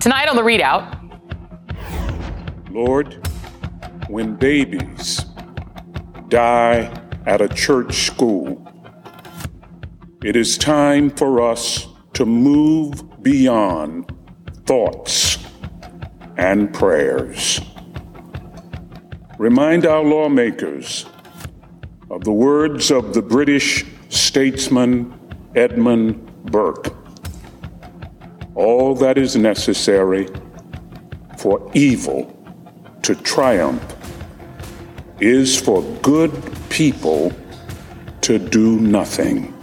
Tonight on the ReidOut. Lord, when babies die at a church school, it is time for us to move beyond thoughts and prayers. Remind our lawmakers of the words of the British statesman Edmund Burke all that is necessary for evil to triumph is for good people to do nothing.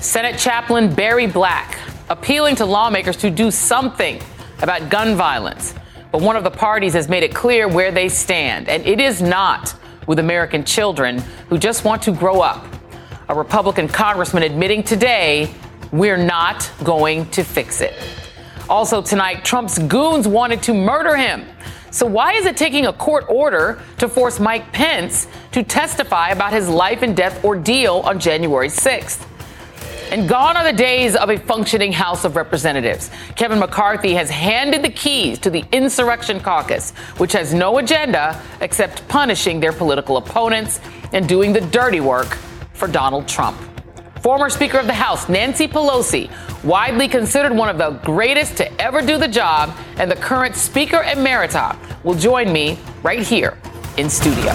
Senate Chaplain Barry Black appealing to lawmakers to do something about gun violence. But one of the parties has made it clear where they stand, and it is not with American children who just want to grow up. A Republican congressman admitting today we're not going to fix it. Also, tonight, Trump's goons wanted to murder him. So, why is it taking a court order to force Mike Pence to testify about his life and death ordeal on January 6th? And gone are the days of a functioning House of Representatives. Kevin McCarthy has handed the keys to the Insurrection Caucus, which has no agenda except punishing their political opponents and doing the dirty work for Donald Trump. Former Speaker of the House Nancy Pelosi, widely considered one of the greatest to ever do the job, and the current Speaker Emerita will join me right here in studio.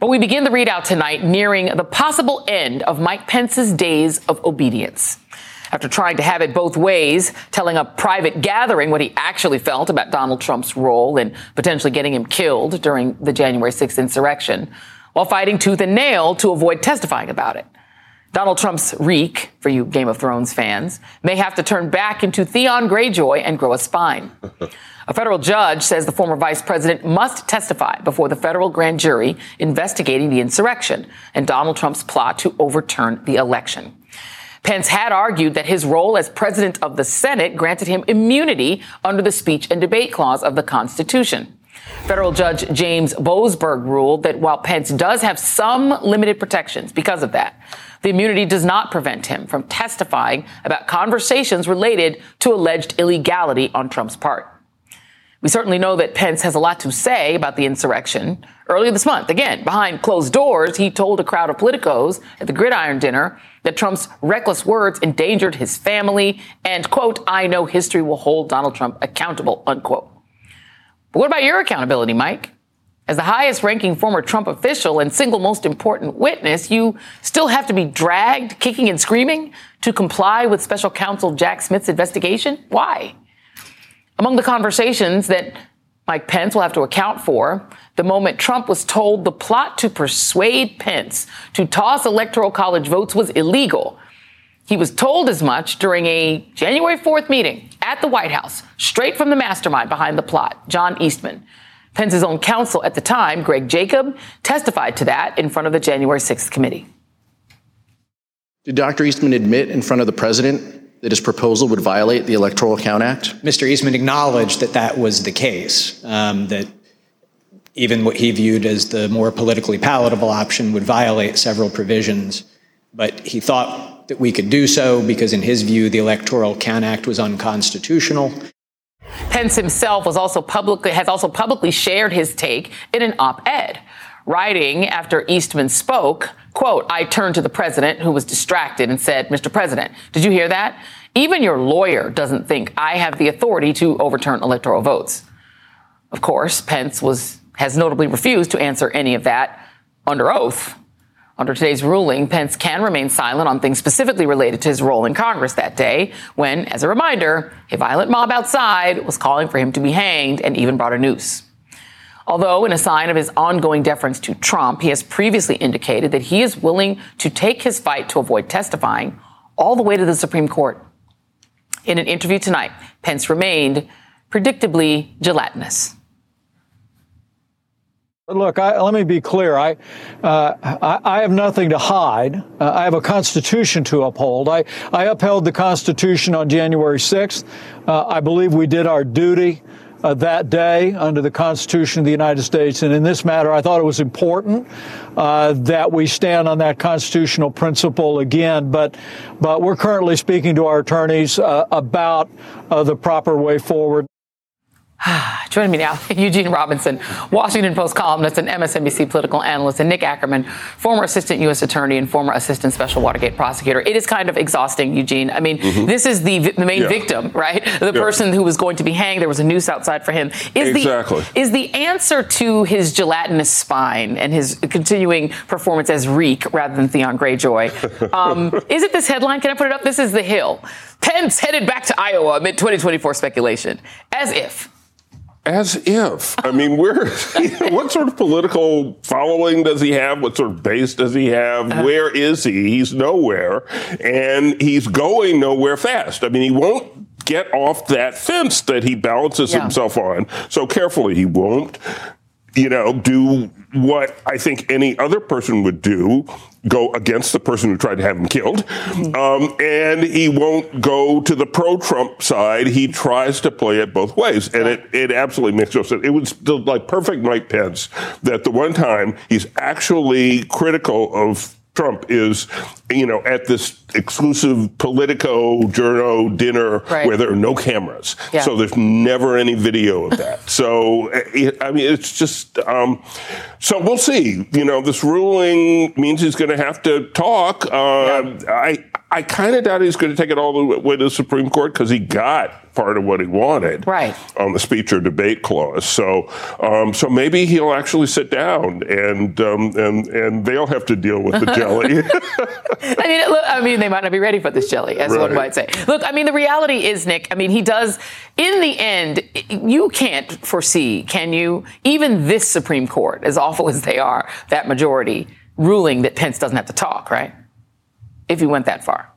But we begin the ReidOut tonight nearing the possible end of Mike Pence's days of obedience. After trying to have it both ways, telling a private gathering what he actually felt about Donald Trump's role in potentially getting him killed during the January 6th insurrection, while fighting tooth and nail to avoid testifying about it. Donald Trump's Reek, for you Game of Thrones fans, may have to turn back into Theon Greyjoy and grow a spine. A federal judge says the former vice president must testify before the federal grand jury investigating the insurrection and Donald Trump's plot to overturn the election. Pence had argued that his role as president of the Senate granted him immunity under the speech and debate clause of the Constitution. Federal Judge James Boasberg ruled that while Pence does have some limited protections because of that, the immunity does not prevent him from testifying about conversations related to alleged illegality on Trump's part. We certainly know that Pence has a lot to say about the insurrection. Earlier this month, again, behind closed doors, he told a crowd of politicos at the gridiron dinner that Trump's reckless words endangered his family and, quote, I know history will hold Donald Trump accountable, unquote. But what about your accountability, Mike? As the highest ranking former Trump official and single most important witness, you still have to be dragged kicking and screaming to comply with special counsel Jack Smith's investigation? Why? Among the conversations that Mike Pence will have to account for, the moment Trump was told the plot to persuade Pence to toss electoral college votes was illegal he was told as much during a January 4th meeting at the White House, straight from the mastermind behind the plot, John Eastman. Pence's own counsel at the time, Greg Jacob, testified to that in front of the January 6th committee. Did Dr. Eastman admit in front of the president that his proposal would violate the Electoral Count Act? Mr. Eastman acknowledged that that was the case, um, that even what he viewed as the more politically palatable option would violate several provisions. But he thought that we could do so because, in his view, the Electoral Count Act was unconstitutional. Pence himself was also publicly, has also publicly shared his take in an op-ed, writing after Eastman spoke, quote, I turned to the president who was distracted and said, Mr. President, did you hear that? Even your lawyer doesn't think I have the authority to overturn electoral votes. Of course, Pence was, has notably refused to answer any of that under oath. Under today's ruling, Pence can remain silent on things specifically related to his role in Congress that day, when, as a reminder, a violent mob outside was calling for him to be hanged and even brought a noose. Although, in a sign of his ongoing deference to Trump, he has previously indicated that he is willing to take his fight to avoid testifying all the way to the Supreme Court. In an interview tonight, Pence remained predictably gelatinous. Look, I, let me be clear. I, uh, I, I, have nothing to hide. Uh, I have a Constitution to uphold. I, I upheld the Constitution on January 6th. Uh, I believe we did our duty uh, that day under the Constitution of the United States. And in this matter, I thought it was important uh, that we stand on that constitutional principle again. But, but we're currently speaking to our attorneys uh, about the proper way forward. Joining me now, Eugene Robinson, Washington Post columnist and MSNBC political analyst, and Nick Akerman, former assistant U.S. attorney and former assistant special Watergate prosecutor. It is kind of exhausting, Eugene. I mean, mm-hmm. this is the, the main yeah. victim, right? The yeah. person who was going to be hanged. There was a noose outside for him. Is exactly. The, is the answer to his gelatinous spine and his continuing performance as Reek rather than Theon Greyjoy? Um, is it this headline? Can I put it up? This is The Hill. Pence headed back to Iowa amid 2024 speculation. As if. As if. I mean, where, what sort of political following does he have? What sort of base does he have? Uh, where is he? He's nowhere. And he's going nowhere fast. I mean, he won't get off that fence that he balances yeah. himself on so carefully. He won't, you know, do what I think any other person would do, go against the person who tried to have him killed. Mm-hmm. Um, and he won't go to the pro-Trump side. He tries to play it both ways. And it, it absolutely makes no sense. It was like perfect Mike Pence that the one time he's actually critical of Trump is, you know, at this exclusive Politico journo dinner right. where there are no cameras. Yeah. So there's never any video of that. so, it, I mean, it's just, um, so we'll see. You know, this ruling means he's going to have to talk. Uh, yeah. I, I kind of doubt he's going to take it all the way to the Supreme Court because he got part of what he wanted right. on the speech or debate clause. So, um, so maybe he'll actually sit down and um, and and they'll have to deal with the jelly. I mean, look, I mean, they might not be ready for this jelly, as right. one might say. Look, I mean, the reality is, Nick. I mean, he does. In the end, you can't foresee, can you? Even this Supreme Court, as awful as they are, that majority ruling that Pence doesn't have to talk, right? If you went that far.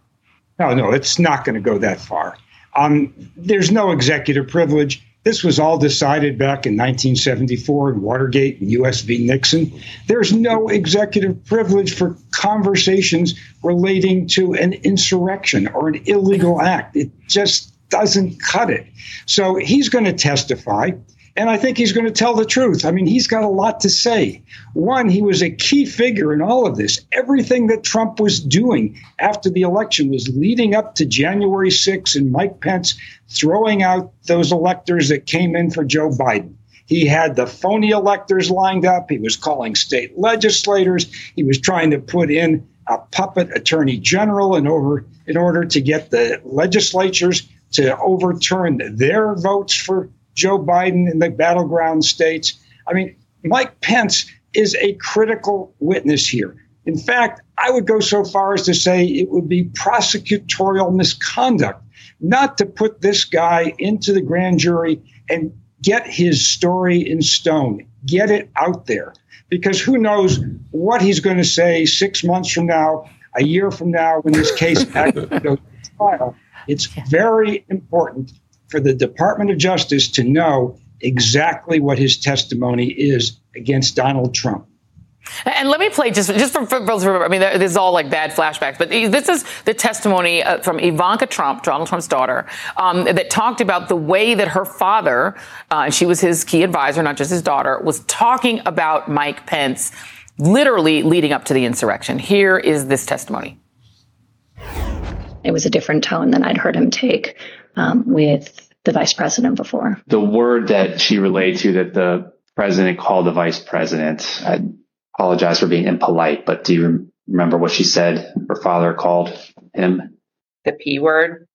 No, no, it's not going to go that far. Um, there's no executive privilege. This was all decided back in 1974 in Watergate and US v. Nixon. There's no executive privilege for conversations relating to an insurrection or an illegal act. It just doesn't cut it. So he's going to testify. And I think he's going to tell the truth. I mean, he's got a lot to say. One, he was a key figure in all of this. Everything that Trump was doing after the election was leading up to January 6th and Mike Pence throwing out those electors that came in for Joe Biden. He had the phony electors lined up. He was calling state legislators. He was trying to put in a puppet attorney general in, over, in order to get the legislatures to overturn their votes for Joe Biden in the battleground states. I mean, Mike Pence is a critical witness here. In fact, I would go so far as to say it would be prosecutorial misconduct not to put this guy into the grand jury and get his story in stone, get it out there. Because who knows what he's going to say six months from now, a year from now, when this case goes to trial. It's very important for the Department of Justice to know exactly what his testimony is against Donald Trump. And let me play just just for, for remember. I mean, this is all like bad flashbacks, but this is the testimony uh, from Ivanka Trump, Donald Trump's daughter, um, that talked about the way that her father, uh, and she was his key advisor, not just his daughter, was talking about Mike Pence, literally leading up to the insurrection. Here is this testimony. It was a different tone than I'd heard him take um, with the vice president before. The word that she relayed to that the president called the vice president, I apologize for being impolite, but do you remember what she said her father called him? The P word?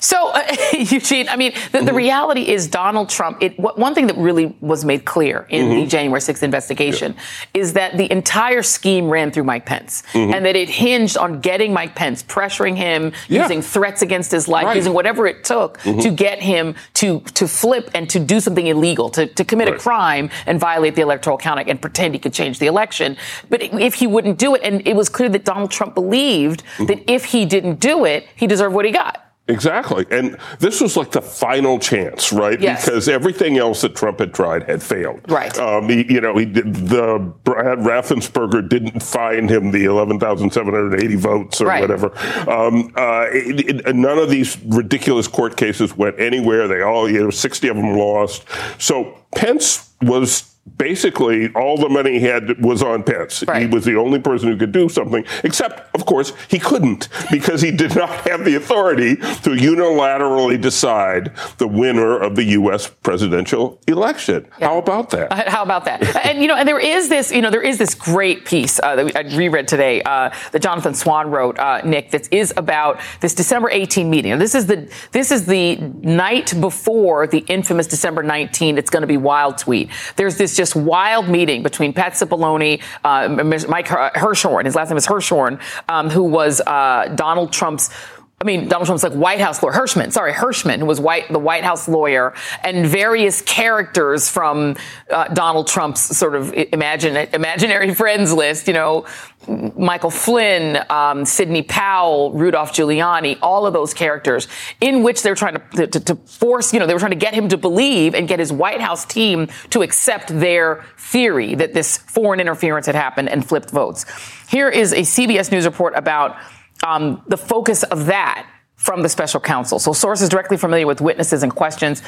So, uh, Eugene, I mean, the, the, mm-hmm. reality is Donald Trump, it, one thing that really was made clear in mm-hmm. the January 6th investigation yeah. is that the entire scheme ran through Mike Pence mm-hmm. and that it hinged on getting Mike Pence, pressuring him, yeah. using threats against his life, right. using whatever it took mm-hmm. to get him to, to flip and to do something illegal, to, to commit right. a crime and violate the electoral count and pretend he could change the election. But if he wouldn't do it, and it was clear that Donald Trump believed mm-hmm. that if he didn't do it, he deserved what he got. Exactly. And this was like the final chance, right? Yes. Because everything else that Trump had tried had failed. Right. Um, he, you know, he did, the Brad Raffensperger didn't find him the 11,780 votes or right. whatever. Um, uh, it, it, none of these ridiculous court cases went anywhere. They all, you know, 60 of them lost. So Pence was basically all the money he had was on Pence. Right. He was the only person who could do something, except, of course, he couldn't because he did not have the authority to unilaterally decide the winner of the U.S. presidential election. Yeah. How about that? Uh, how about that? and, you know, and there is this, you know, there is this great piece uh, that I reread today uh, that Jonathan Swan wrote, uh, Nick, that is about this December 18 meeting. And this is the, this is the night before the infamous December 19, it's going to be wild tweet. There's this just wild meeting between Pat Cipollone, uh, Mike Hirschhorn, his last name is Hirschhorn, um, who was uh, Donald Trump's I mean, Donald Trump's like White House lawyer, Herschmann, sorry, Herschmann, who was white, the White House lawyer, and various characters from uh, Donald Trump's sort of imagine, imaginary friends list, you know, Michael Flynn, um, Sidney Powell, Rudolph Giuliani, all of those characters, in which they're trying to, to, to force, you know, they were trying to get him to believe and get his White House team to accept their theory that this foreign interference had happened and flipped votes. Here is a CBS News report about um, the focus of that from the special counsel. So sources directly familiar with witnesses and questions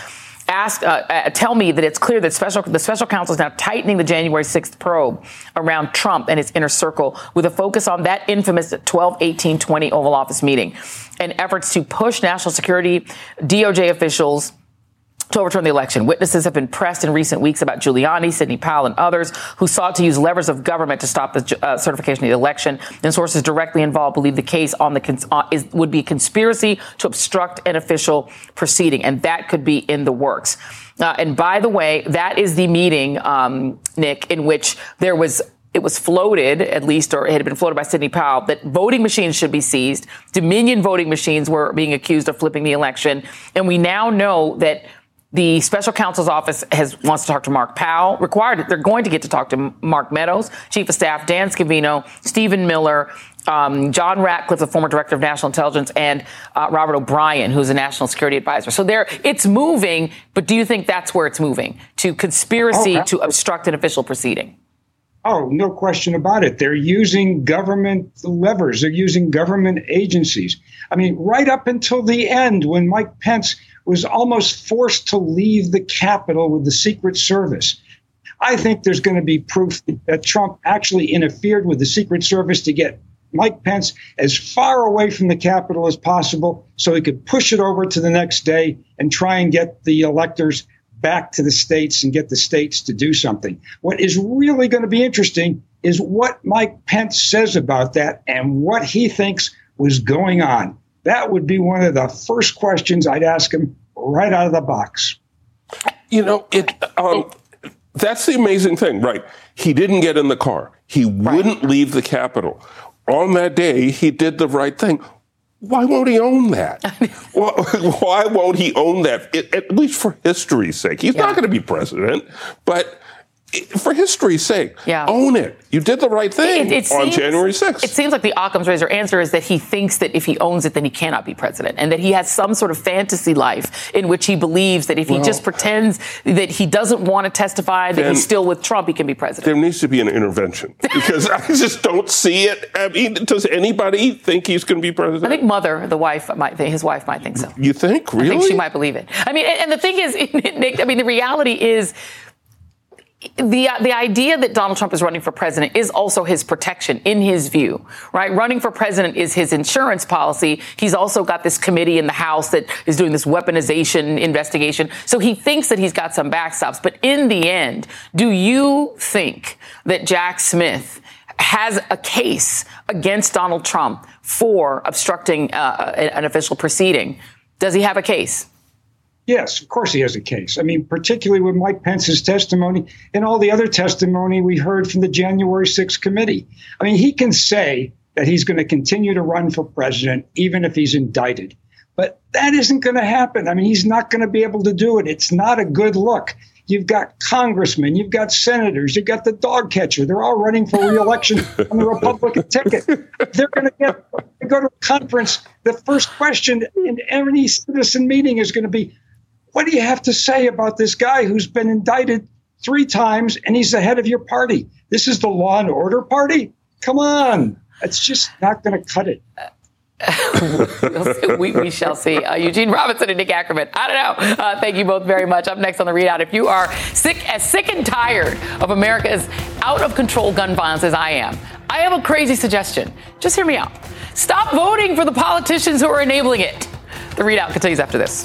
ask, uh, uh, tell me that it's clear that special, the special counsel is now tightening the January 6th probe around Trump and his inner circle with a focus on that infamous 12, 18, 20 Oval Office meeting and efforts to push national security, DOJ officials, to overturn the election. Witnesses have been pressed in recent weeks about Giuliani, Sidney Powell, and others who sought to use levers of government to stop the uh, certification of the election. And sources directly involved believe the case on the cons- uh, is, would be a conspiracy to obstruct an official proceeding, and that could be in the works. Uh, and by the way, that is the meeting, um, Nick, in which there was it was floated, at least, or it had been floated by Sidney Powell, that voting machines should be seized. Dominion voting machines were being accused of flipping the election. And we now know that the special counsel's office has wants to talk to Mark Powell. Required, they're going to get to talk to Mark Meadows, Chief of Staff Dan Scavino, Stephen Miller, um, John Ratcliffe, the former director of national intelligence, and uh, Robert O'Brien, who's a national security advisor. So there, it's moving. But do you think that's where it's moving to conspiracy oh, to obstruct an official proceeding? Oh, no question about it. They're using government levers. They're using government agencies. I mean, right up until the end, when Mike Pence was almost forced to leave the Capitol with the Secret Service. I think there's going to be proof that Trump actually interfered with the Secret Service to get Mike Pence as far away from the Capitol as possible so he could push it over to the next day and try and get the electors back to the states and get the states to do something. What is really going to be interesting is what Mike Pence says about that and what he thinks was going on. That would be one of the first questions I'd ask him right out of the box. You know, it. Um, that's the amazing thing, right? He didn't get in the car. He wouldn't leave the Capitol. On that day, he did the right thing. Why won't he own that? Why won't he own that? At least for history's sake. He's yeah. not going to be president, but for history's sake, yeah. own it. You did the right thing it, it on seems, January 6th. It seems like the Occam's razor answer is that he thinks that if he owns it, then he cannot be president, and that he has some sort of fantasy life in which he believes that if well, he just pretends that he doesn't want to testify, that he's still with Trump, he can be president. There needs to be an intervention because I just don't see it. I mean, does anybody think he's going to be president? I think Mother, the wife, might think, his wife might think so. You think? Really? I think she might believe it. I mean, and, and the thing is, Nick, I mean, the reality is the the idea that Donald Trump is running for president is also his protection in his view, right? Running for president is his insurance policy. He's also got this committee in the House that is doing this weaponization investigation. So he thinks that he's got some backstops. But in the end, do you think that Jack Smith has a case against Donald Trump for obstructing uh, an official proceeding? Does he have a case? Yes, of course he has a case. I mean, particularly with Mike Pence's testimony and all the other testimony we heard from the January 6th committee. I mean, he can say that he's going to continue to run for president even if he's indicted. But that isn't going to happen. I mean, he's not going to be able to do it. It's not a good look. You've got congressmen, you've got senators, you've got the dog catcher. They're all running for reelection on the Republican ticket. They're going to get go to a conference. The first question in any citizen meeting is going to be, "What do you have to say about this guy who's been indicted three times and he's the head of your party? This is the law and order party. Come on, it's just not going to cut it." we, we, shall see. Uh, Eugene Robinson and Nick Akerman. I don't know. Uh, thank you both very much. Up next on the ReidOut, if you are sick, as sick and tired of America's out of control gun violence as I am, I have a crazy suggestion. Just hear me out. Stop voting for the politicians who are enabling it. The ReidOut continues after this.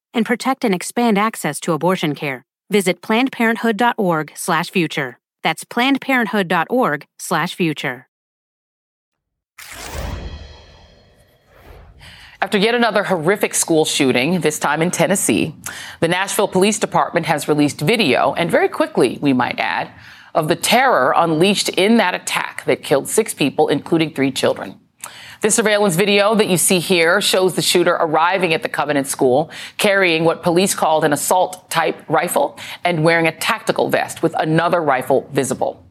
and protect and expand access to abortion care. Visit plannedparenthood.org/future. That's plannedparenthood.org/future. After yet another horrific school shooting, this time in Tennessee, the Nashville Police Department has released video, and very quickly, we might add, of the terror unleashed in that attack that killed six people, including three children. The surveillance video that you see here shows the shooter arriving at the Covenant School carrying what police called an assault type rifle and wearing a tactical vest with another rifle visible.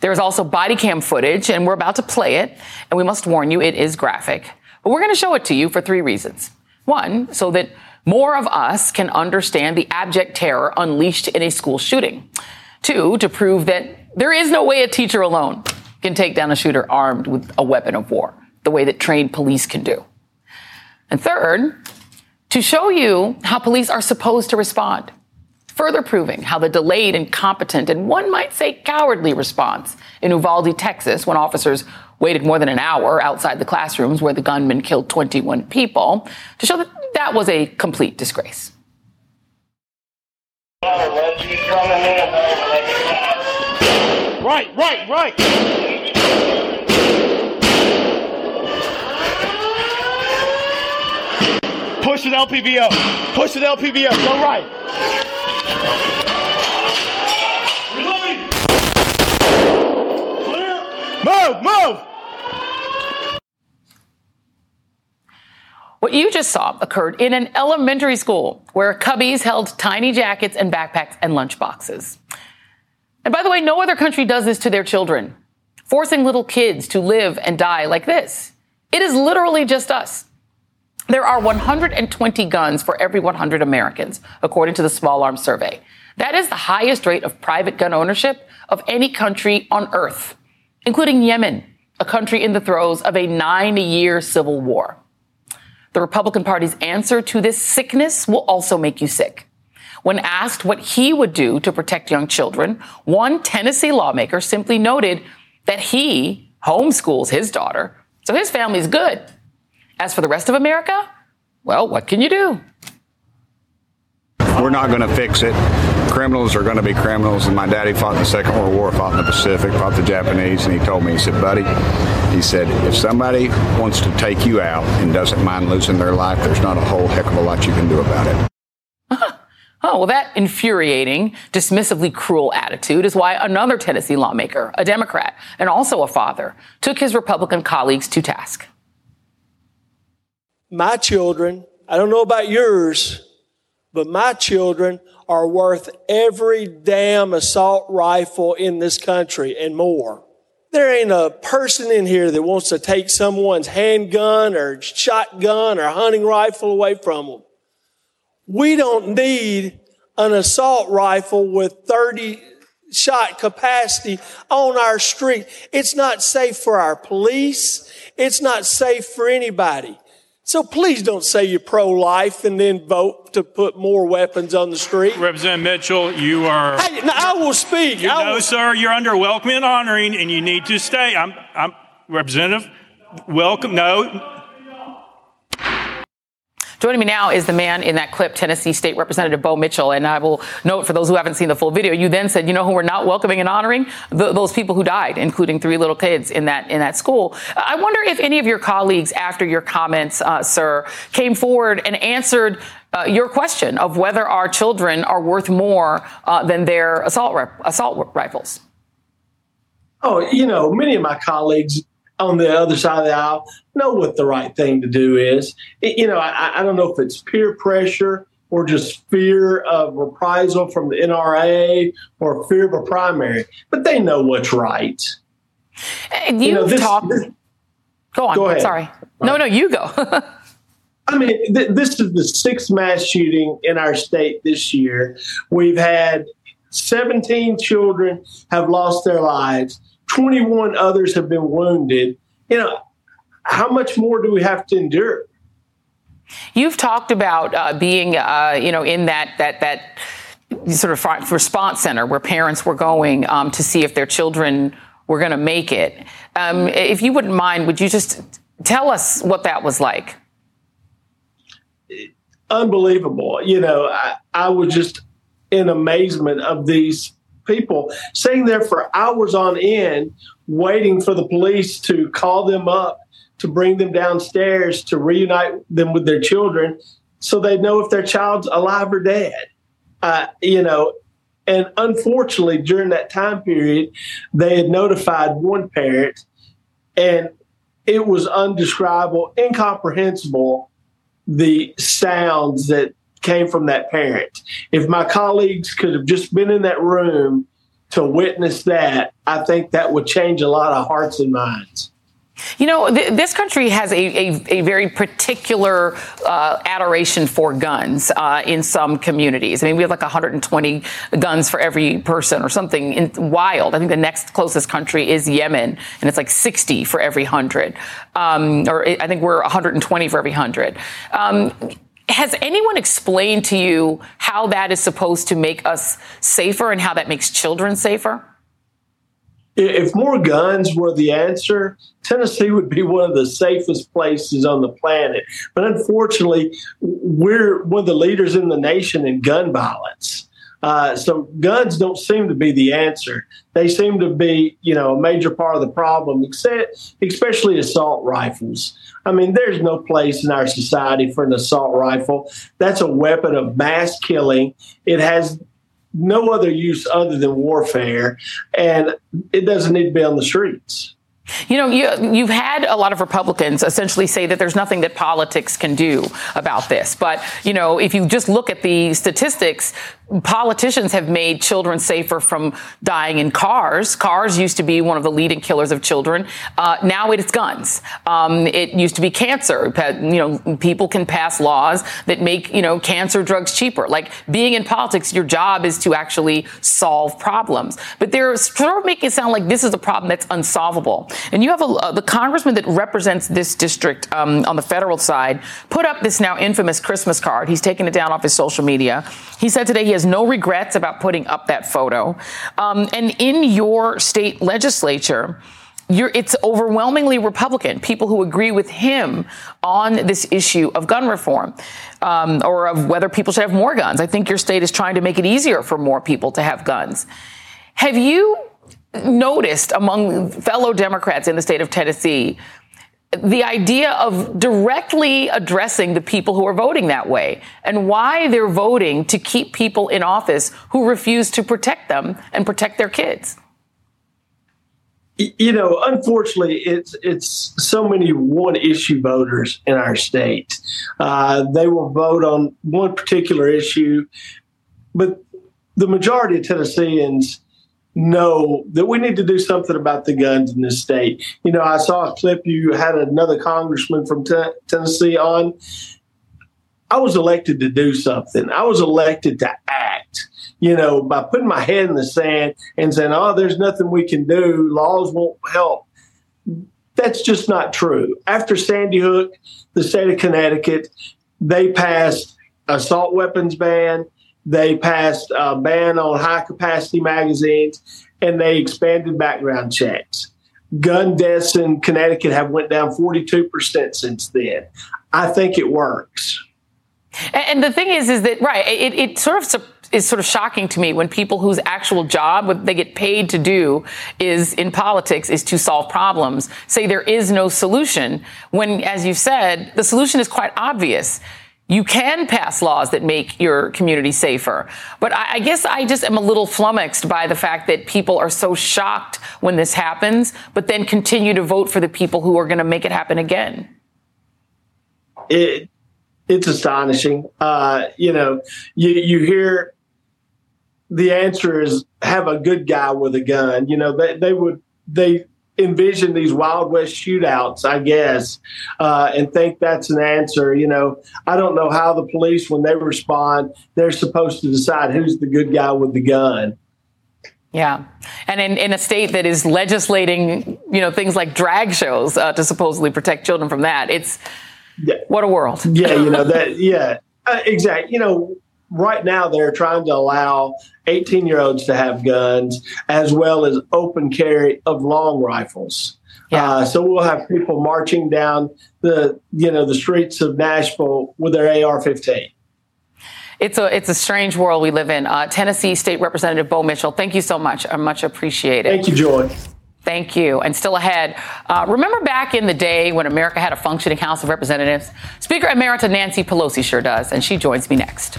There is also body cam footage, and we're about to play it, and we must warn you it is graphic. But we're going to show it to you for three reasons. One, so that more of us can understand the abject terror unleashed in a school shooting. Two, to prove that there is no way a teacher alone can take down a shooter armed with a weapon of war the way that trained police can do. And third, to show you how police are supposed to respond, further proving how the delayed, incompetent, and one might say cowardly response in Uvalde, Texas, when officers waited more than an hour outside the classrooms where the gunman killed 21 people, to show that that was a complete disgrace. Right, right, right. Push with LPVO. Push with LPVO. Go right. Move, move. What you just saw occurred in an elementary school where cubbies held tiny jackets and backpacks and lunchboxes. And by the way, no other country does this to their children, forcing little kids to live and die like this. It is literally just us. There are 120 guns for every 100 Americans, according to the Small Arms Survey. That is the highest rate of private gun ownership of any country on earth, including Yemen, a country in the throes of a nine year civil war. The Republican Party's answer to this sickness will also make you sick. When asked what he would do to protect young children, one Tennessee lawmaker simply noted that he homeschools his daughter, so his family's good. As for the rest of America, well, what can you do? We're not going to fix it. Criminals are going to be criminals. And my daddy fought in the Second World War, fought in the Pacific, fought the Japanese, and he told me, he said, buddy, he said, if somebody wants to take you out and doesn't mind losing their life, there's not a whole heck of a lot you can do about it. Oh, well, that infuriating, dismissively cruel attitude is why another Tennessee lawmaker, a Democrat, and also a father, took his Republican colleagues to task. My children, I don't know about yours, but my children are worth every damn assault rifle in this country and more. There ain't a person in here that wants to take someone's handgun or shotgun or hunting rifle away from them. We don't need an assault rifle with 30 shot capacity on our street. It's not safe for our police. It's not safe for anybody. So please don't say you're pro-life and then vote to put more weapons on the street. Representative Mitchell, you are. Hey, no, I will speak. You, I no, will, sir, you're under welcome and honoring, and you need to stay. I'm, I'm Representative. Welcome. No, Joining me now is the man in that clip, Tennessee State Representative Bo Mitchell. And I will note for those who haven't seen the full video, you then said, you know who we're not welcoming and honoring? The, those people who died, including three little kids in that in that school. I wonder if any of your colleagues, after your comments, uh, sir, came forward and answered uh, your question of whether our children are worth more uh, than their assault assault rifles. Oh, you know, many of my colleagues on the other side of the aisle know what the right thing to do is. It, you know, I, I, don't know if it's peer pressure or just fear of reprisal from the NRA or fear of a primary, but they know what's right. And you, you know, this, talk. This, go on. Go ahead. Sorry. No, no, you go. I mean, th- this is the sixth mass shooting in our state this year. We've had 17 children have lost their lives. 21 others have been wounded. You know, how much more do we have to endure? You've talked about uh, being, uh, you know, in that that that sort of response center where parents were going um, to see if their children were going to make it. Um, if you wouldn't mind, would you just tell us what that was like? Unbelievable. You know, I, I was just in amazement of these people sitting there for hours on end waiting for the police to call them up to bring them downstairs to reunite them with their children so they know if their child's alive or dead. Uh, you know, and unfortunately, during that time period, they had notified one parent, and it was undescribable, incomprehensible the sounds that came from that parent. If my colleagues could have just been in that room to witness that, I think that would change a lot of hearts and minds. You know, th- this country has a, a, a very particular uh, adoration for guns uh, in some communities. I mean, we have like 120 guns for every person or something in, wild. I think the next closest country is Yemen, and it's like 60 for every 100. Um, or I think we're 120 for every 100. Um, has anyone explained to you how that is supposed to make us safer and how that makes children safer? If more guns were the answer, Tennessee would be one of the safest places on the planet. But unfortunately, we're one of the leaders in the nation in gun violence. Uh, so guns don't seem to be the answer. They seem to be, you know, a major part of the problem, except, especially assault rifles. I mean, there's no place in our society for an assault rifle. That's a weapon of mass killing. It has no other use other than warfare, and it doesn't need to be on the streets. You know, you, you've had a lot of Republicans essentially say that there's nothing that politics can do about this. But, you know, if you just look at the statistics, politicians have made children safer from dying in cars. Cars used to be one of the leading killers of children. Uh, now it's guns. Um, it used to be cancer. You know, people can pass laws that make, you know, cancer drugs cheaper. Like being in politics, your job is to actually solve problems. But they're sort of making it sound like this is a problem that's unsolvable. And you have a, uh, the congressman that represents this district um, on the federal side put up this now infamous Christmas card. He's taken it down off his social media. He said today he has no regrets about putting up that photo. Um, and in your state legislature, it's overwhelmingly Republican, people who agree with him on this issue of gun reform um, or of whether people should have more guns. I think your state is trying to make it easier for more people to have guns. Have you noticed among fellow Democrats in the state of Tennessee the idea of directly addressing the people who are voting that way and why they're voting to keep people in office who refuse to protect them and protect their kids. You know, unfortunately, it's it's so many one issue voters in our state. Uh, they will vote on one particular issue but the majority of Tennesseans know that we need to do something about the guns in this state. You know, I saw a clip you had another congressman from t- Tennessee on. I was elected to do something. I was elected to act. You know, by putting my head in the sand and saying, "Oh, there's nothing we can do. Laws won't help." That's just not true. After Sandy Hook, the state of Connecticut, they passed assault weapons ban. They passed a ban on high capacity magazines, and they expanded background checks. Gun deaths in Connecticut have went down 42% since then. I think it works. And the thing is, is that right? It, it sort of is sort of shocking to me when people whose actual job, what they get paid to do, is in politics is to solve problems, say there is no solution. When, as you said, the solution is quite obvious. You can pass laws that make your community safer. But I, I, guess I just am a little flummoxed by the fact that people are so shocked when this happens, but then continue to vote for the people who are going to make it happen again. It, it's astonishing. Uh, you know, you, you hear the answer is have a good guy with a gun. You know, they, they would, they envision these Wild West shootouts, I guess, uh, and think that's an answer. You know, I don't know how the police, when they respond, they're supposed to decide who's the good guy with the gun. Yeah. And in, in a state that is legislating, you know, things like drag shows uh, to supposedly protect children from that, it's yeah. what a world. Yeah, you know, that, yeah, uh, exactly. You know, right now they're trying to allow 18 year olds to have guns as well as open carry of long rifles. Yeah. Uh, so we'll have people marching down the you know the streets of Nashville with their AR-15. It's a it's a strange world we live in. Uh, Tennessee State Representative Bo Mitchell, thank you so much. I much appreciate it. Thank you, Joy. Thank you. And still ahead, uh, remember back in the day when America had a functioning House of Representatives? Speaker Emerita Nancy Pelosi sure does, and she joins me next.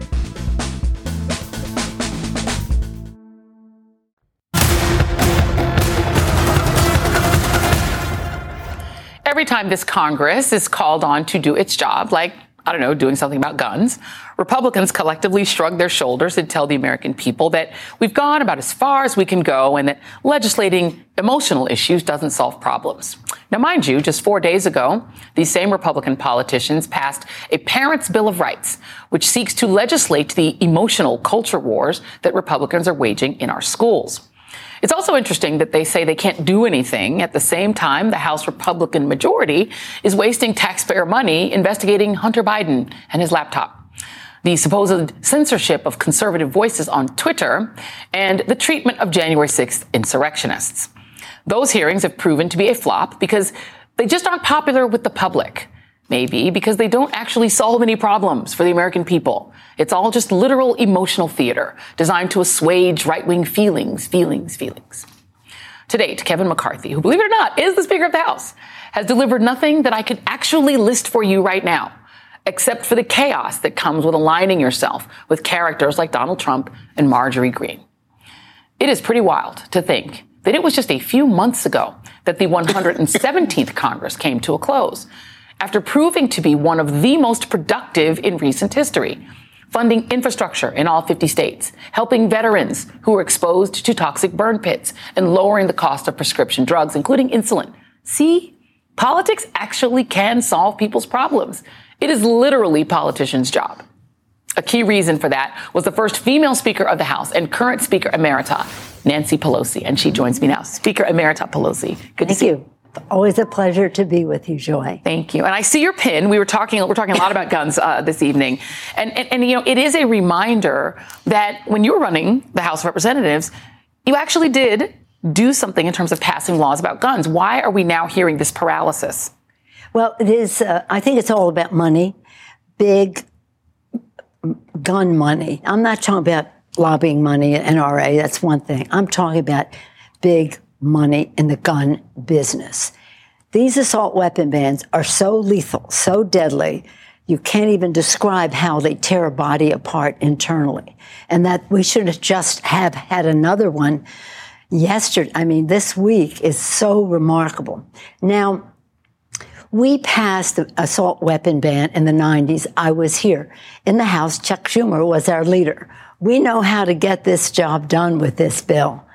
Every time this Congress is called on to do its job, like, I don't know, doing something about guns, Republicans collectively shrug their shoulders and tell the American people that we've gone about as far as we can go and that legislating emotional issues doesn't solve problems. Now, mind you, just four days ago, these same Republican politicians passed a Parents' Bill of Rights, which seeks to legislate the emotional culture wars that Republicans are waging in our schools. It's also interesting that they say they can't do anything at the same time the House Republican majority is wasting taxpayer money investigating Hunter Biden and his laptop the supposed censorship of conservative voices on Twitter, and the treatment of January 6th insurrectionists. Those hearings have proven to be a flop because they just aren't popular with the public. Maybe because they don't actually solve any problems for the American people. It's all just literal emotional theater designed to assuage right wing feelings, feelings, feelings. To date, Kevin McCarthy, who, believe it or not, is the Speaker of the House, has delivered nothing that I could actually list for you right now, except for the chaos that comes with aligning yourself with characters like Donald Trump and Marjorie Greene. It is pretty wild to think that it was just a few months ago that the 117th Congress came to a close after proving to be one of the most productive in recent history funding infrastructure in all 50 states, helping veterans who were exposed to toxic burn pits, and lowering the cost of prescription drugs, including insulin. See, politics actually can solve people's problems. It is literally politicians' job. A key reason for that was the first female Speaker of the House and current Speaker Emerita, Nancy Pelosi. And she joins me now. Speaker Emerita Pelosi. Good Thank to see you. Always a pleasure to be with you, Joy. Thank you. And I see your pin. We were talking. We're talking a lot about guns uh, this evening, and, and and you know it is a reminder that when you were running the House of Representatives, you actually did do something in terms of passing laws about guns. Why are we now hearing this paralysis? Well, it is. Uh, I think it's all about money, big gun money. I'm not talking about lobbying money at NRA. That's one thing. I'm talking about big money in the gun business. These assault weapon bans are so lethal, so deadly, you can't even describe how they tear a body apart internally. And that we should have just have had another one yesterday. I mean, this week is so remarkable. Now, we passed the assault weapon ban in the 90s. I was here in the House. Chuck Schumer was our leader. We know how to get this job done with this bill.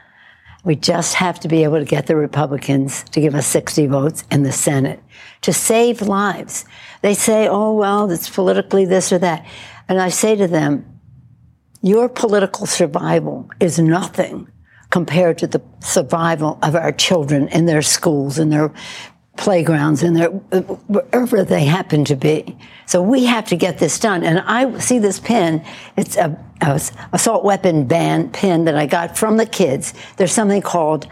We just have to be able to get the Republicans to give us 60 votes in the Senate to save lives. They say, oh, well, it's politically this or that. And I say to them, your political survival is nothing compared to the survival of our children in their schools, and their playgrounds, in their wherever they happen to be. So we have to get this done. And I see this pin. It's a, a assault weapon ban pin that I got from the kids. There's something called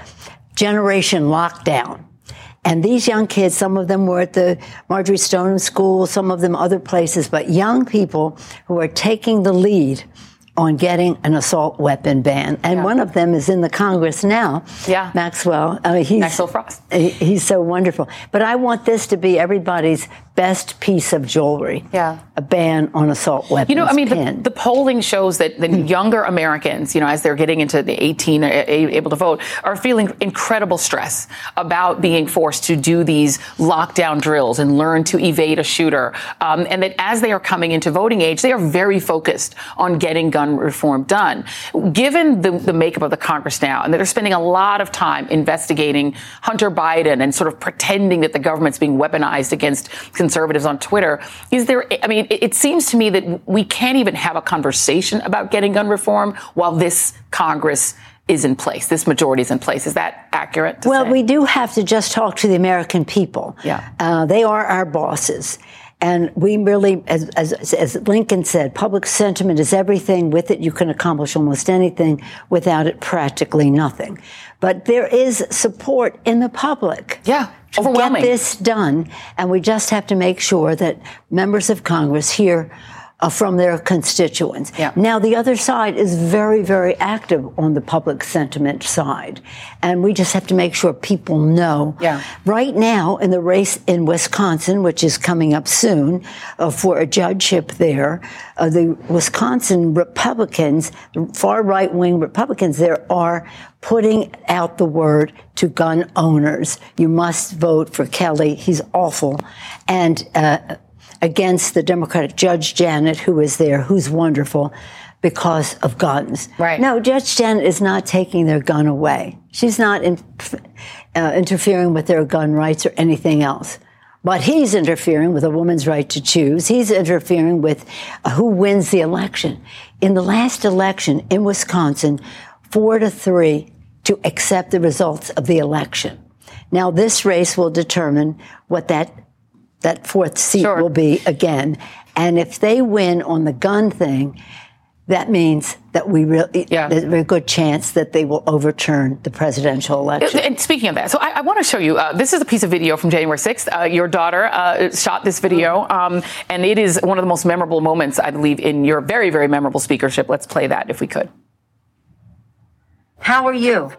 Generation Lockdown. And these young kids, some of them were at the Marjory Stoneman School, some of them other places, but young people who are taking the lead on getting an assault weapon ban. And yeah. one of them is in the Congress now. Yeah. Maxwell. I mean, he's, Maxwell Frost. He's so wonderful. But I want this to be everybody's best piece of jewelry. Yeah. A ban on assault weapons. You know, I mean, the, the, polling shows that the hmm. younger Americans, you know, as they're getting into the 18, able to vote, are feeling incredible stress about being forced to do these lockdown drills and learn to evade a shooter. Um, and that as they are coming into voting age, they are very focused on getting gun reform done. Given the, the makeup of the Congress now, and that they're spending a lot of time investigating Hunter Biden and sort of pretending that the government's being weaponized against conservatives on Twitter. Is there, I mean, it, seems to me that we can't even have a conversation about getting gun reform while this Congress is in place. This majority is in place. Is that accurate? well, say? we do have to just talk to the American people. Yeah. Uh, they are our bosses. And we really, as, as, as, Lincoln said, public sentiment is everything. With it, you can accomplish almost anything. Without it, practically nothing. But there is support in the public. Yeah to get this done. And we just have to make sure that members of Congress hear uh, from their constituents. Yeah. Now, the other side is very, very active on the public sentiment side. And we just have to make sure people know. Yeah. Right now, in the race in Wisconsin, which is coming up soon uh, for a judgeship there, uh, the Wisconsin Republicans, far right wing Republicans there, are putting out the word to gun owners. You must vote for Kelly. He's awful. And, uh, against the Democratic Judge Janet, who is there, who's wonderful because of guns. Right. No, Judge Janet is not taking their gun away. She's not in, uh, interfering with their gun rights or anything else. But he's interfering with a woman's right to choose. He's interfering with uh, who wins the election. In the last election in Wisconsin, four to three to accept the results of the election. Now, this race will determine what that that fourth seat sure. will be again. And if they win on the gun thing, that means that we really, yeah. there's a very good chance that they will overturn the presidential election. And speaking of that, so I, I want to show you, uh, this is a piece of video from January 6th. Uh, your daughter uh, shot this video, um, and it is one of the most memorable moments, I believe, in your very, very memorable speakership. Let's play that if we could. How are you?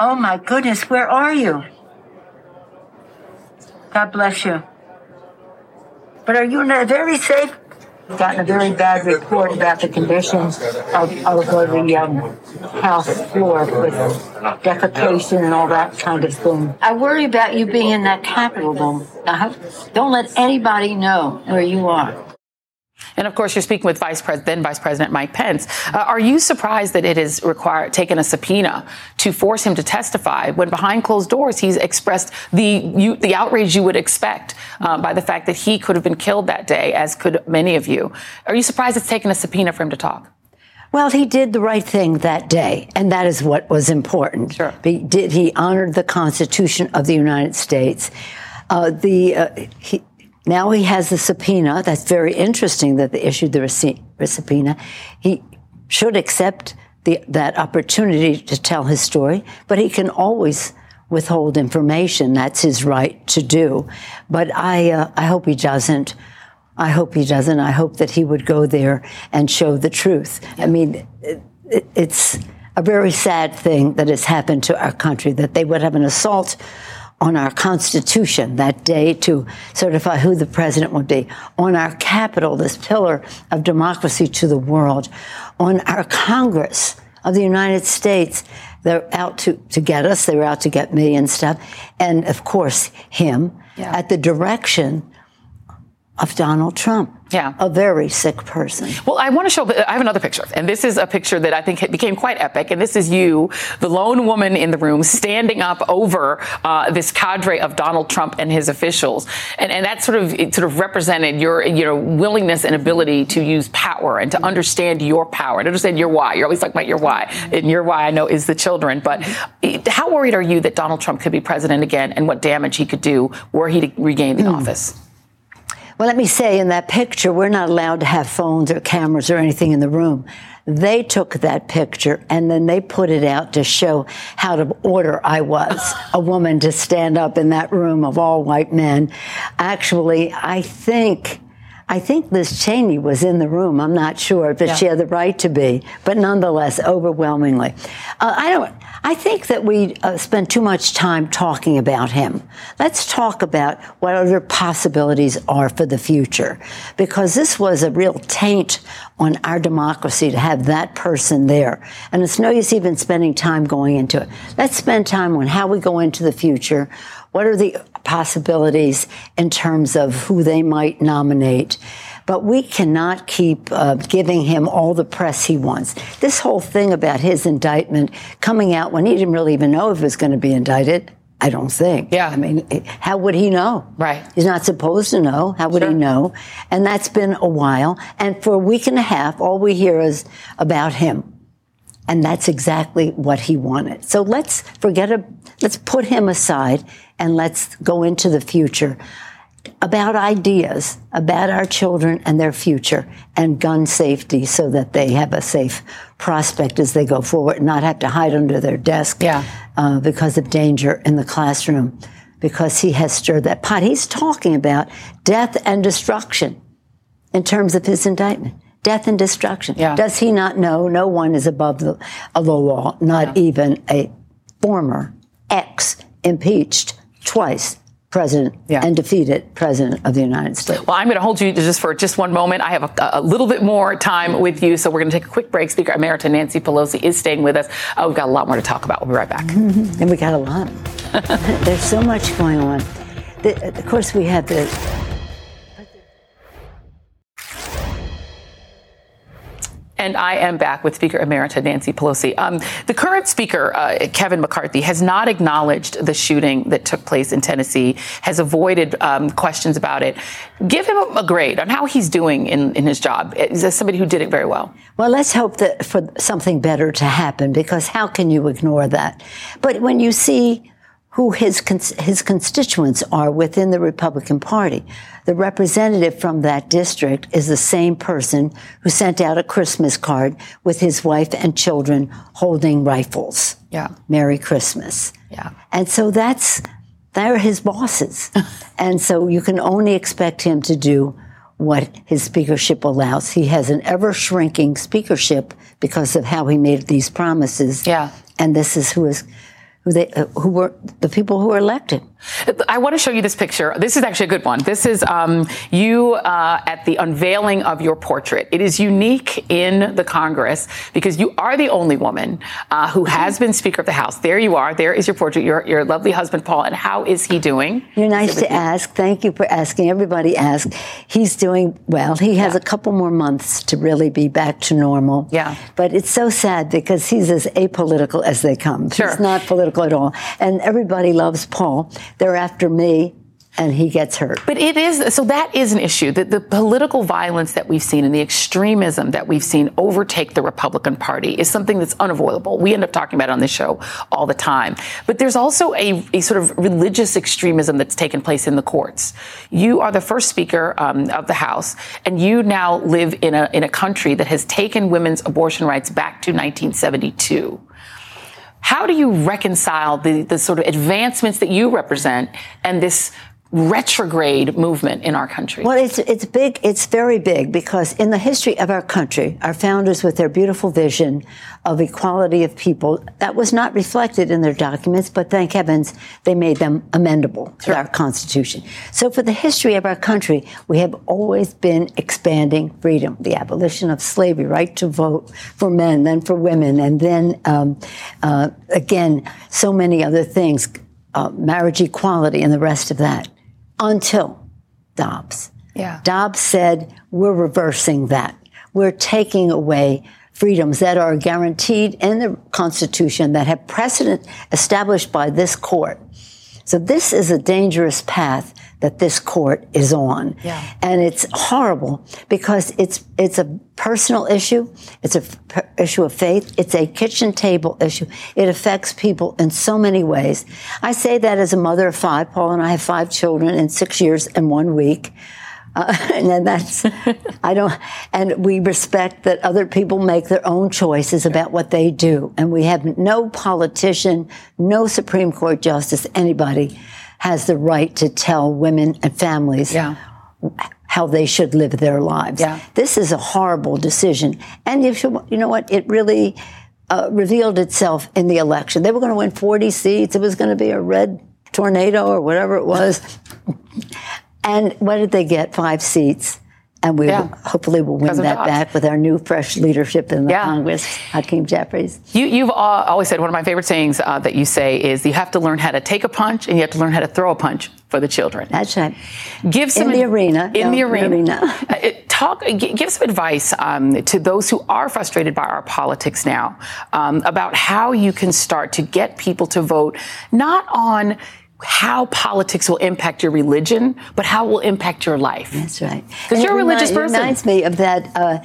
Oh my goodness, where are you? God bless you. But are you in a very safe? We've gotten a very bad report about the conditions of, of the um, house floor with defecation and all that kind of thing. I worry about you being in that Capitol room. Now, don't let anybody know where you are. And of course, you're speaking with Vice President, then Vice President Mike Pence. Uh, are you surprised that it has required taken a subpoena to force him to testify when behind closed doors he's expressed the you, the outrage you would expect uh, by the fact that he could have been killed that day, as could many of you? Are you surprised it's taken a subpoena for him to talk? Well, he did the right thing that day, and that is what was important. Sure. He did he honored the Constitution of the United States. Uh, the uh, he, now he has the subpoena. That's very interesting that they issued the subpoena. He should accept the, that opportunity to tell his story, but he can always withhold information. That's his right to do. But I, uh, I hope he doesn't. I hope he doesn't. I hope that he would go there and show the truth. I mean, it, it, it's a very sad thing that has happened to our country that they would have an assault on our Constitution that day to certify who the president would be, on our Capitol, this pillar of democracy to the world, on our Congress of the United States. They're out to, to get us, they were out to get me and stuff. And of course, him yeah. at the direction of Donald Trump. Yeah. A very sick person. Well, I want to show, I have another picture. And this is a picture that I think became quite epic. And this is you, the lone woman in the room, standing up over uh, this cadre of Donald Trump and his officials. And, and that sort of, it sort of represented your, your willingness and ability to use power and to understand your power and understand your why. You're always talking about your why. And your why, I know, is the children. But how worried are you that Donald Trump could be president again and what damage he could do were he to regain the mm. office? Well, let me say in that picture, we're not allowed to have phones or cameras or anything in the room. They took that picture and then they put it out to show how to order I was a woman to stand up in that room of all white men. Actually, I think I think Liz Cheney was in the room. I'm not sure, but yeah. she had the right to be. But nonetheless, overwhelmingly, uh, I don't. I think that we uh, spend too much time talking about him. Let's talk about what other possibilities are for the future, because this was a real taint on our democracy to have that person there. And it's no use even spending time going into it. Let's spend time on how we go into the future. What are the possibilities in terms of who they might nominate? But we cannot keep uh, giving him all the press he wants. This whole thing about his indictment coming out when he didn't really even know if he was going to be indicted. I don't think. Yeah. I mean, how would he know? Right. He's not supposed to know. How would sure. he know? And that's been a while. And for a week and a half, all we hear is about him. And that's exactly what he wanted. So let's forget, a, let's put him aside and let's go into the future about ideas about our children and their future and gun safety so that they have a safe prospect as they go forward and not have to hide under their desk yeah. uh, because of danger in the classroom because he has stirred that pot. He's talking about death and destruction in terms of his indictment. Death and destruction. Yeah. Does he not know no one is above the, the law, not yeah. even a former ex impeached twice president yeah. and defeated president of the United States. Well, I'm going to hold you just for just one moment. I have a, a little bit more time with you, so we're going to take a quick break. Speaker Emerita Nancy Pelosi is staying with us. Oh, we've got a lot more to talk about. We'll be right back. Mm-hmm. And we got a lot. There's so much going on. The, of course, we have the And I am back with Speaker Emerita Nancy Pelosi. Um, the current Speaker, uh, Kevin McCarthy, has not acknowledged the shooting that took place in Tennessee, has avoided um, questions about it. Give him a grade on how he's doing in, in his job. Is somebody who did it very well? Well, let's hope that for something better to happen, because how can you ignore that? But when you see who his his constituents are within the Republican Party. The representative from that district is the same person who sent out a Christmas card with his wife and children holding rifles. Yeah. Merry Christmas. Yeah. And so that's they're his bosses. and so you can only expect him to do what his speakership allows. He has an ever shrinking speakership because of how he made these promises. Yeah. And this is who is who they uh, who were the people who were elected. I want to show you this picture. This is actually a good one. This is um, you uh, at the unveiling of your portrait. It is unique in the Congress because you are the only woman uh, who has been Speaker of the House. There you are. There is your portrait. Your, your lovely husband, Paul. And how is he doing? You're nice to ask. Thank you for asking. Everybody ask. He's doing well. He has yeah. a couple more months to really be back to normal. Yeah. But it's so sad because he's as apolitical as they come. Sure. He's not political at all. And everybody loves Paul. They're after me and he gets hurt. But it is so that is an issue. That the political violence that we've seen and the extremism that we've seen overtake the Republican Party is something that's unavoidable. We end up talking about it on this show all the time. But there's also a, a sort of religious extremism that's taken place in the courts. You are the first Speaker um, of the House, and you now live in a in a country that has taken women's abortion rights back to 1972. How do you reconcile the, the sort of advancements that you represent and this retrograde movement in our country? Well, it's it's big. It's very big because in the history of our country, our founders, with their beautiful vision of equality of people, that was not reflected in their documents. But thank heavens, they made them amendable sure. to our Constitution. So, for the history of our country, we have always been expanding freedom, the abolition of slavery, right to vote for men, then for women, and then um, uh, again, so many other things. Uh, marriage equality and the rest of that until Dobbs. Yeah. Dobbs said, we're reversing that. We're taking away freedoms that are guaranteed in the Constitution that have precedent established by this court. So this is a dangerous path that this court is on. Yeah. And it's horrible because it's it's a personal issue, it's a issue of faith, it's a kitchen table issue. It affects people in so many ways. I say that as a mother of five. Paul and I have five children in six years and one week. Uh, and that's I don't and we respect that other people make their own choices about what they do and we have no politician no supreme court justice anybody has the right to tell women and families yeah. how they should live their lives. Yeah. This is a horrible decision. And you, you know what? It really uh, revealed itself in the election. They were going to win 40 seats. It was going to be a red tornado or whatever it was. and what did they get? Five seats and we yeah. hopefully will win that back with our new fresh leadership in the yeah. Congress, Hakeem Jeffries. You, have always said one of my favorite sayings uh, that you say is you have to learn how to take a punch and you have to learn how to throw a punch for the children. That's right. Give some in the arena. In no, the arena. arena. uh, talk. Give some advice um, to those who are frustrated by our politics now um, about how you can start to get people to vote not on how politics will impact your religion, but how it will impact your life. That's right. Because you're a religious remind, person. It reminds me of that. Uh,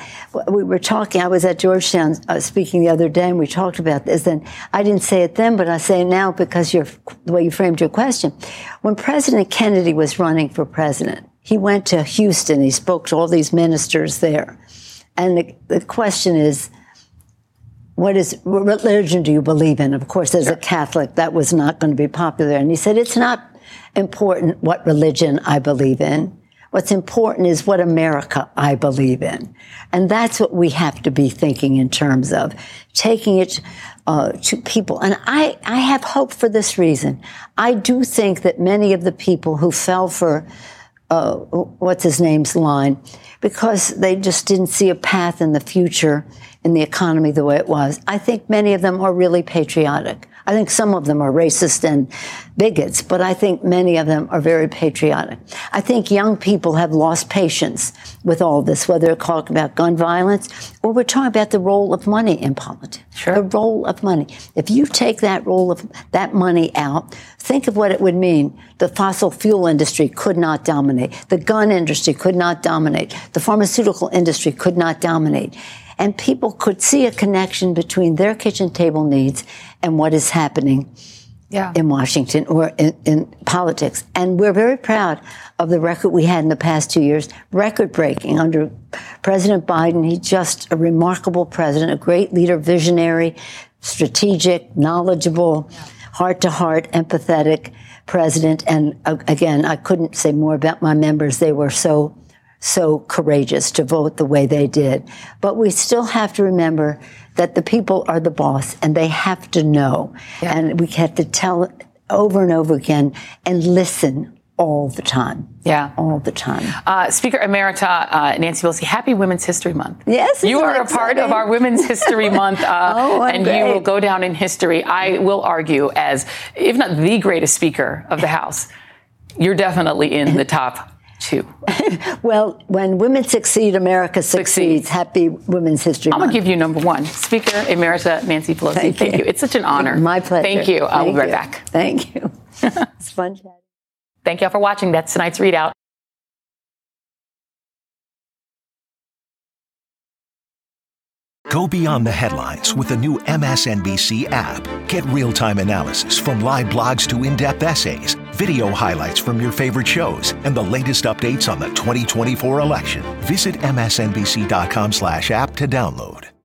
we were talking. I was at Georgetown uh, speaking the other day, and we talked about this. And I didn't say it then, but I say it now because you're, the way you framed your question. When President Kennedy was running for president, he went to Houston. He spoke to all these ministers there, and the, the question is what is what religion do you believe in? Of course, as a Catholic, that was not going to be popular. And he said, it's not important what religion I believe in. What's important is what America I believe in. And that's what we have to be thinking in terms of taking it uh, to people. And I, I have hope for this reason. I do think that many of the people who fell for uh, what's his name's line because they just didn't see a path in the future in the economy the way it was. I think many of them are really patriotic. I think some of them are racist and bigots, but I think many of them are very patriotic. I think young people have lost patience with all this, whether we're talking about gun violence or we're talking about the role of money in politics. Sure. The role of money. If you take that role of that money out, think of what it would mean. The fossil fuel industry could not dominate. The gun industry could not dominate. The pharmaceutical industry could not dominate and people could see a connection between their kitchen table needs and what is happening yeah. in Washington or in, in, politics. And we're very proud of the record we had in the past two years, record breaking under President Biden. He's just a remarkable president, a great leader, visionary, strategic, knowledgeable, heart to heart, empathetic president. And uh, again, I couldn't say more about my members. They were so so courageous to vote the way they did. But we still have to remember that the people are the boss and they have to know. Yeah. And we have to tell over and over again and listen all the time. Yeah. All the time. Uh, Speaker Emerita uh, Nancy Pelosi, happy Women's History Month. Yes. You are that a part of our Women's History Month, uh, Oh, and great. you will go down in history. I will argue as, if not the greatest Speaker of the House, you're definitely in the top two. Well, when women succeed, America succeeds. Happy Women's History I'm going to give you number one, Speaker Emerita Nancy Pelosi. Thank Thank, you. you. It's such an honor. My pleasure. Thank you. I will Thank be right you. back. Thank you. it's fun chatting. Thank you all for watching. That's tonight's ReidOut. Go beyond the headlines with the new MSNBC app. Get real time analysis from live blogs to in depth essays, video highlights from your favorite shows, and the latest updates on the 2024 election. Visit MSNBC.com slash app to download.